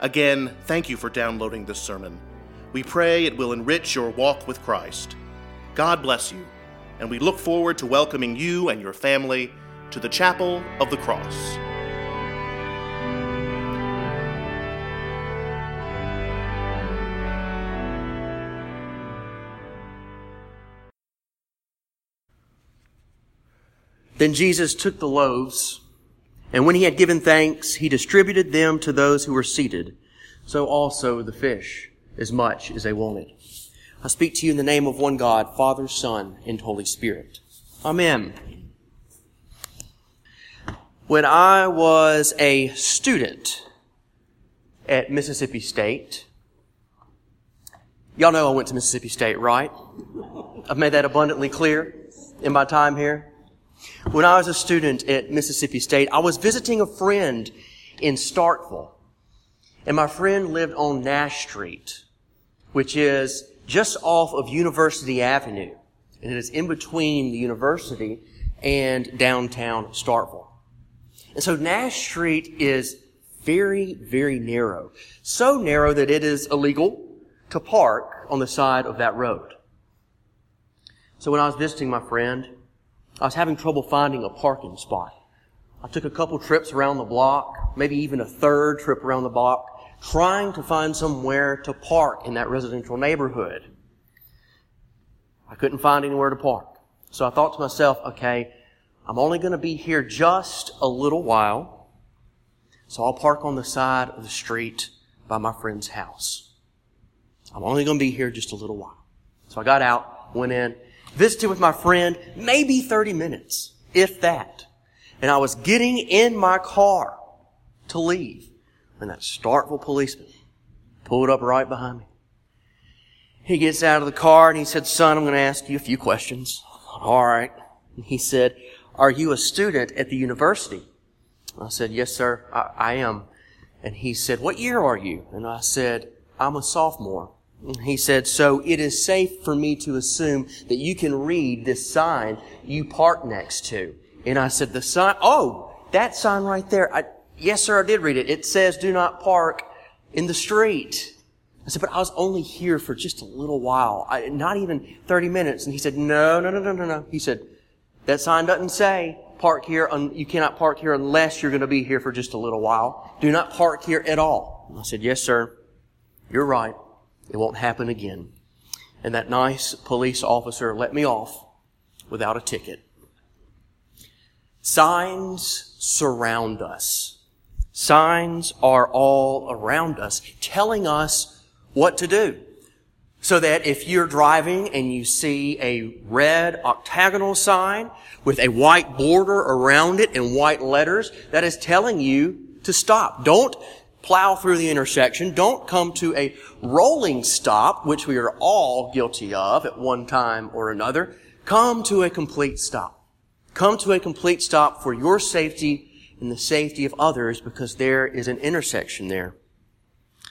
Again, thank you for downloading this sermon. We pray it will enrich your walk with Christ. God bless you, and we look forward to welcoming you and your family to the Chapel of the Cross. Then Jesus took the loaves, and when he had given thanks, he distributed them to those who were seated. So also the fish, as much as they wanted. I speak to you in the name of one God, Father, Son, and Holy Spirit. Amen. When I was a student at Mississippi State, y'all know I went to Mississippi State, right? I've made that abundantly clear in my time here. When I was a student at Mississippi State, I was visiting a friend in Starkville. And my friend lived on Nash Street, which is just off of University Avenue. And it is in between the university and downtown Starkville. And so Nash Street is very, very narrow. So narrow that it is illegal to park on the side of that road. So when I was visiting my friend, I was having trouble finding a parking spot. I took a couple trips around the block, maybe even a third trip around the block, trying to find somewhere to park in that residential neighborhood. I couldn't find anywhere to park. So I thought to myself, okay, I'm only going to be here just a little while. So I'll park on the side of the street by my friend's house. I'm only going to be here just a little while. So I got out, went in, visited with my friend, maybe 30 minutes, if that. And I was getting in my car to leave when that Starkville policeman pulled up right behind me. He gets out of the car and he said, son, I'm going to ask you a few questions. All right. And he said, are you a student at the university? I said, yes, sir, I, I am. And he said, what year are you? And I said, I'm a sophomore. He said, so it is safe for me to assume that you can read this sign you park next to. And I said, the sign, oh, that sign right there. I, yes, sir, I did read it. It says, do not park in the street. I said, but I was only here for just a little while, I, not even 30 minutes. And he said, no, no, no, no, no, no. He said, that sign doesn't say park here, un- you cannot park here unless you're going to be here for just a little while. Do not park here at all. And I said, yes, sir. You're right. It won't happen again. And that nice police officer let me off without a ticket. Signs surround us. Signs are all around us, telling us what to do. So that if you're driving and you see a red octagonal sign with a white border around it and white letters, that is telling you to stop. Don't plow through the intersection. Don't come to a rolling stop, which we are all guilty of at one time or another. Come to a complete stop. Come to a complete stop for your safety and the safety of others because there is an intersection there.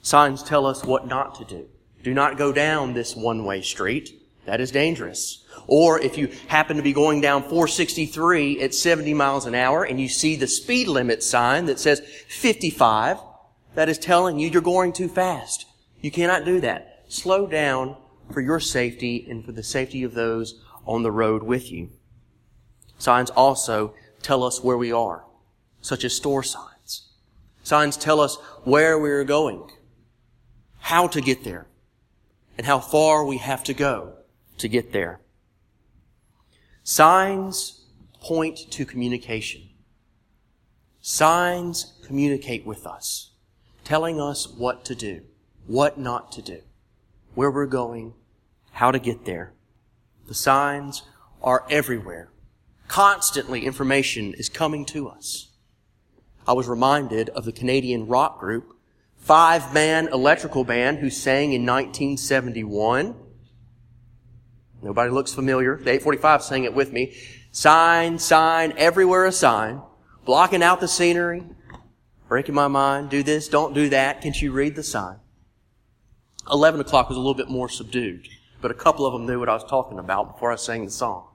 Signs tell us what not to do. Do not go down this one-way street. That is dangerous. Or if you happen to be going down 463 at 70 miles an hour and you see the speed limit sign that says 55, that is telling you you're going too fast. You cannot do that. Slow down for your safety and for the safety of those on the road with you. Signs also tell us where we are, such as store signs. Signs tell us where we are going, how to get there, and how far we have to go to get there. Signs point to communication. Signs communicate with us telling us what to do, what not to do, where we're going, how to get there. The signs are everywhere. Constantly information is coming to us. I was reminded of the Canadian rock group five man electrical band who sang in 1971. Nobody looks familiar. The 845 sang it with me. Sign, sign, everywhere a sign. Blocking out the scenery. Breaking my mind. Do this, don't do that. Can't you read the sign? 11 o'clock was a little bit more subdued, but a couple of them knew what I was talking about before I sang the song.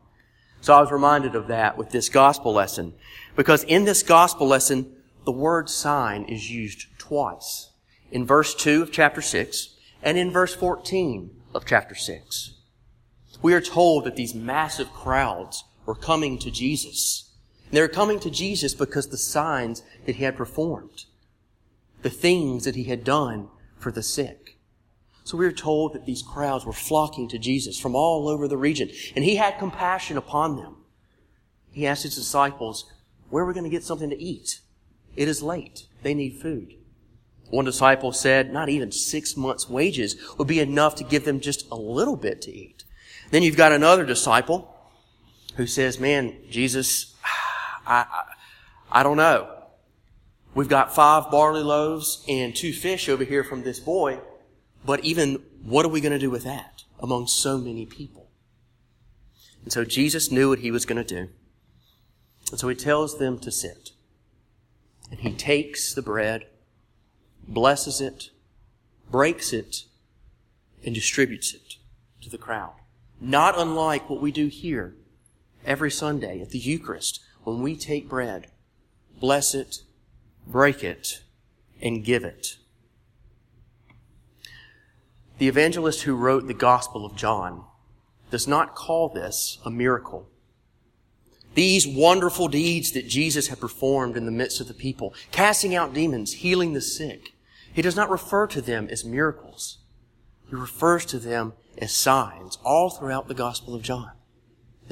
So I was reminded of that with this gospel lesson. Because in this gospel lesson, the word sign is used twice. In verse 2 of chapter 6 and in verse 14 of chapter 6. We are told that these massive crowds were coming to Jesus. And they were coming to Jesus because the signs that he had performed, the things that he had done for the sick. So we are told that these crowds were flocking to Jesus from all over the region, and he had compassion upon them. He asked his disciples, where are we going to get something to eat? It is late. They need food. One disciple said not even six months' wages would be enough to give them just a little bit to eat. Then you've got another disciple who says, man, Jesus, I, I, I don't know. We've got five barley loaves and two fish over here from this boy, but even what are we going to do with that among so many people? And so Jesus knew what he was going to do. And so he tells them to sit. And he takes the bread, blesses it, breaks it, and distributes it to the crowd. Not unlike what we do here every Sunday at the Eucharist when we take bread, bless it, break it, and give it. The evangelist who wrote the Gospel of John does not call this a miracle. These wonderful deeds that Jesus had performed in the midst of the people, casting out demons, healing the sick, he does not refer to them as miracles. He refers to them as signs all throughout the Gospel of John.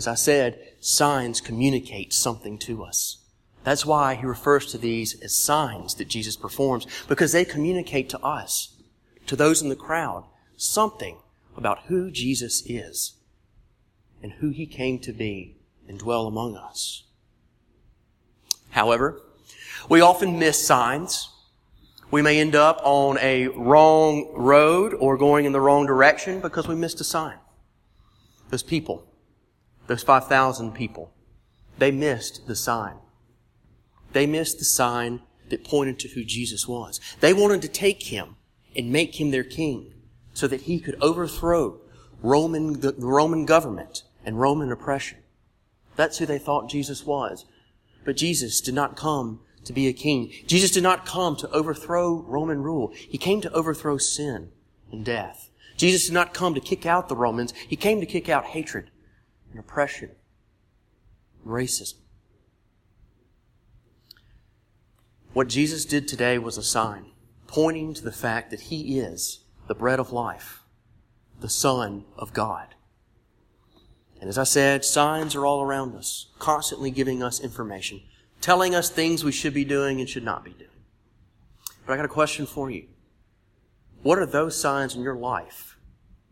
As I said, signs communicate something to us. That's why he refers to these as signs that Jesus performs, because they communicate to us, to those in the crowd, something about who Jesus is and who he came to be and dwell among us. However, we often miss signs. We may end up on a wrong road or going in the wrong direction because we missed a sign. Those people, those 5,000 people, they missed the sign. They missed the sign that pointed to who Jesus was. They wanted to take him and make him their king so that he could overthrow Roman, the Roman government and Roman oppression. That's who they thought Jesus was. But Jesus did not come to be a king. Jesus did not come to overthrow Roman rule. He came to overthrow sin and death. Jesus did not come to kick out the Romans. He came to kick out hatred and oppression racism. What Jesus did today was a sign pointing to the fact that He is the bread of life, the Son of God. And as I said, signs are all around us, constantly giving us information, telling us things we should be doing and should not be doing. But I got a question for you. What are those signs in your life,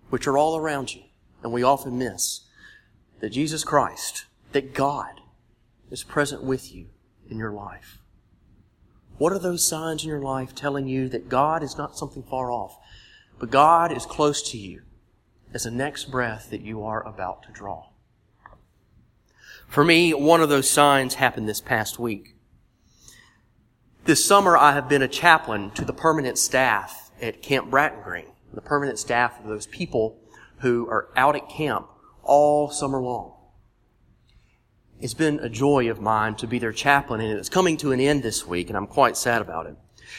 which are all around you, and we often miss, that Jesus Christ, that God is present with you in your life? What are those signs in your life telling you that God is not something far off, but God is close to you as the next breath that you are about to draw. For me, one of those signs happened this past week. This summer, I have been a chaplain to the permanent staff at Camp Bratton Green, the permanent staff of those people who are out at camp all summer long. It's been a joy of mine to be their chaplain, and it's coming to an end this week, and I'm quite sad about it.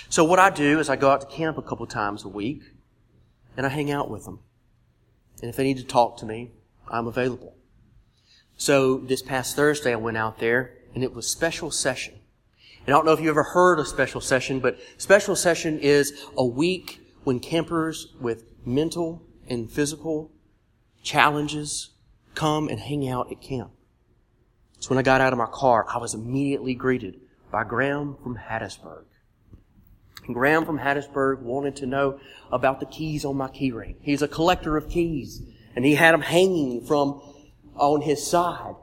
So what I do is I go out to camp a couple times a week, and I hang out with them. And if they need to talk to me, I'm available. So this past Thursday, I went out there and it was special session. And I don't know if you ever heard of special session, but special session is a week when campers with mental and physical challenges come and hang out at camp. So when I got out of my car, I was immediately greeted by Graham from Hattiesburg. And Graham from Hattiesburg wanted to know about the keys on my key ring. He's a collector of keys. And he had them hanging from on his side.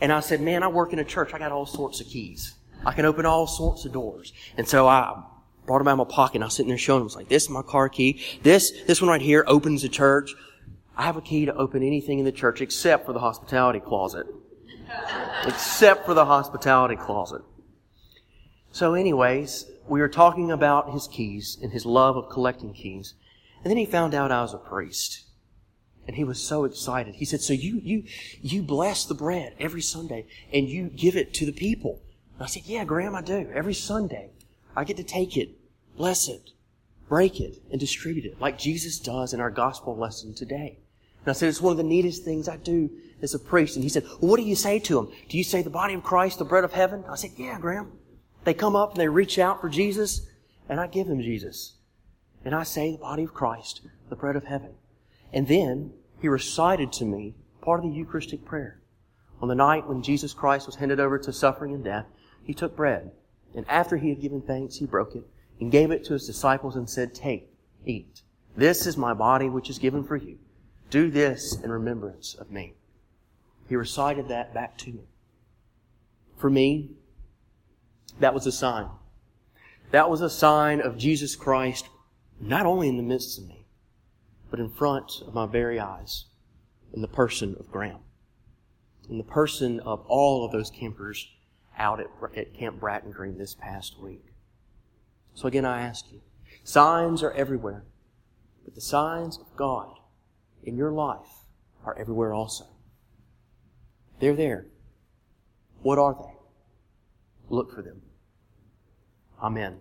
And I said, man, I work in a church. I got all sorts of keys. I can open all sorts of doors. And so I brought them out of my pocket and I was sitting there showing him. I was like, this is my car key. This, this one right here opens the church. I have a key to open anything in the church except for the hospitality closet. except for the hospitality closet. So anyways, we were talking about his keys and his love of collecting keys. And then he found out I was a priest. And he was so excited. He said, so you, you, you bless the bread every Sunday and you give it to the people. And I said, yeah, Graham, I do. Every Sunday. I get to take it, bless it, break it, and distribute it like Jesus does in our gospel lesson today. And I said, it's one of the neatest things I do as a priest. And he said, well, what do you say to them? Do you say the body of Christ, the bread of heaven? I said, yeah, Graham. They come up and they reach out for Jesus, and I give them Jesus. And I say the body of Christ, the bread of heaven. And then he recited to me part of the Eucharistic prayer. On the night when Jesus Christ was handed over to suffering and death, he took bread, and after he had given thanks, he broke it and gave it to his disciples and said, Take, eat. This is my body which is given for you. Do this in remembrance of me. He recited that back to me. For me, that was a sign. That was a sign of Jesus Christ not only in the midst of me, but in front of my very eyes, in the person of Graham, in the person of all of those campers out at, at Camp Bratton Green this past week. So again, I ask you, signs are everywhere, but the signs of God in your life are everywhere also. They're there. What are they? Look for them. Amen.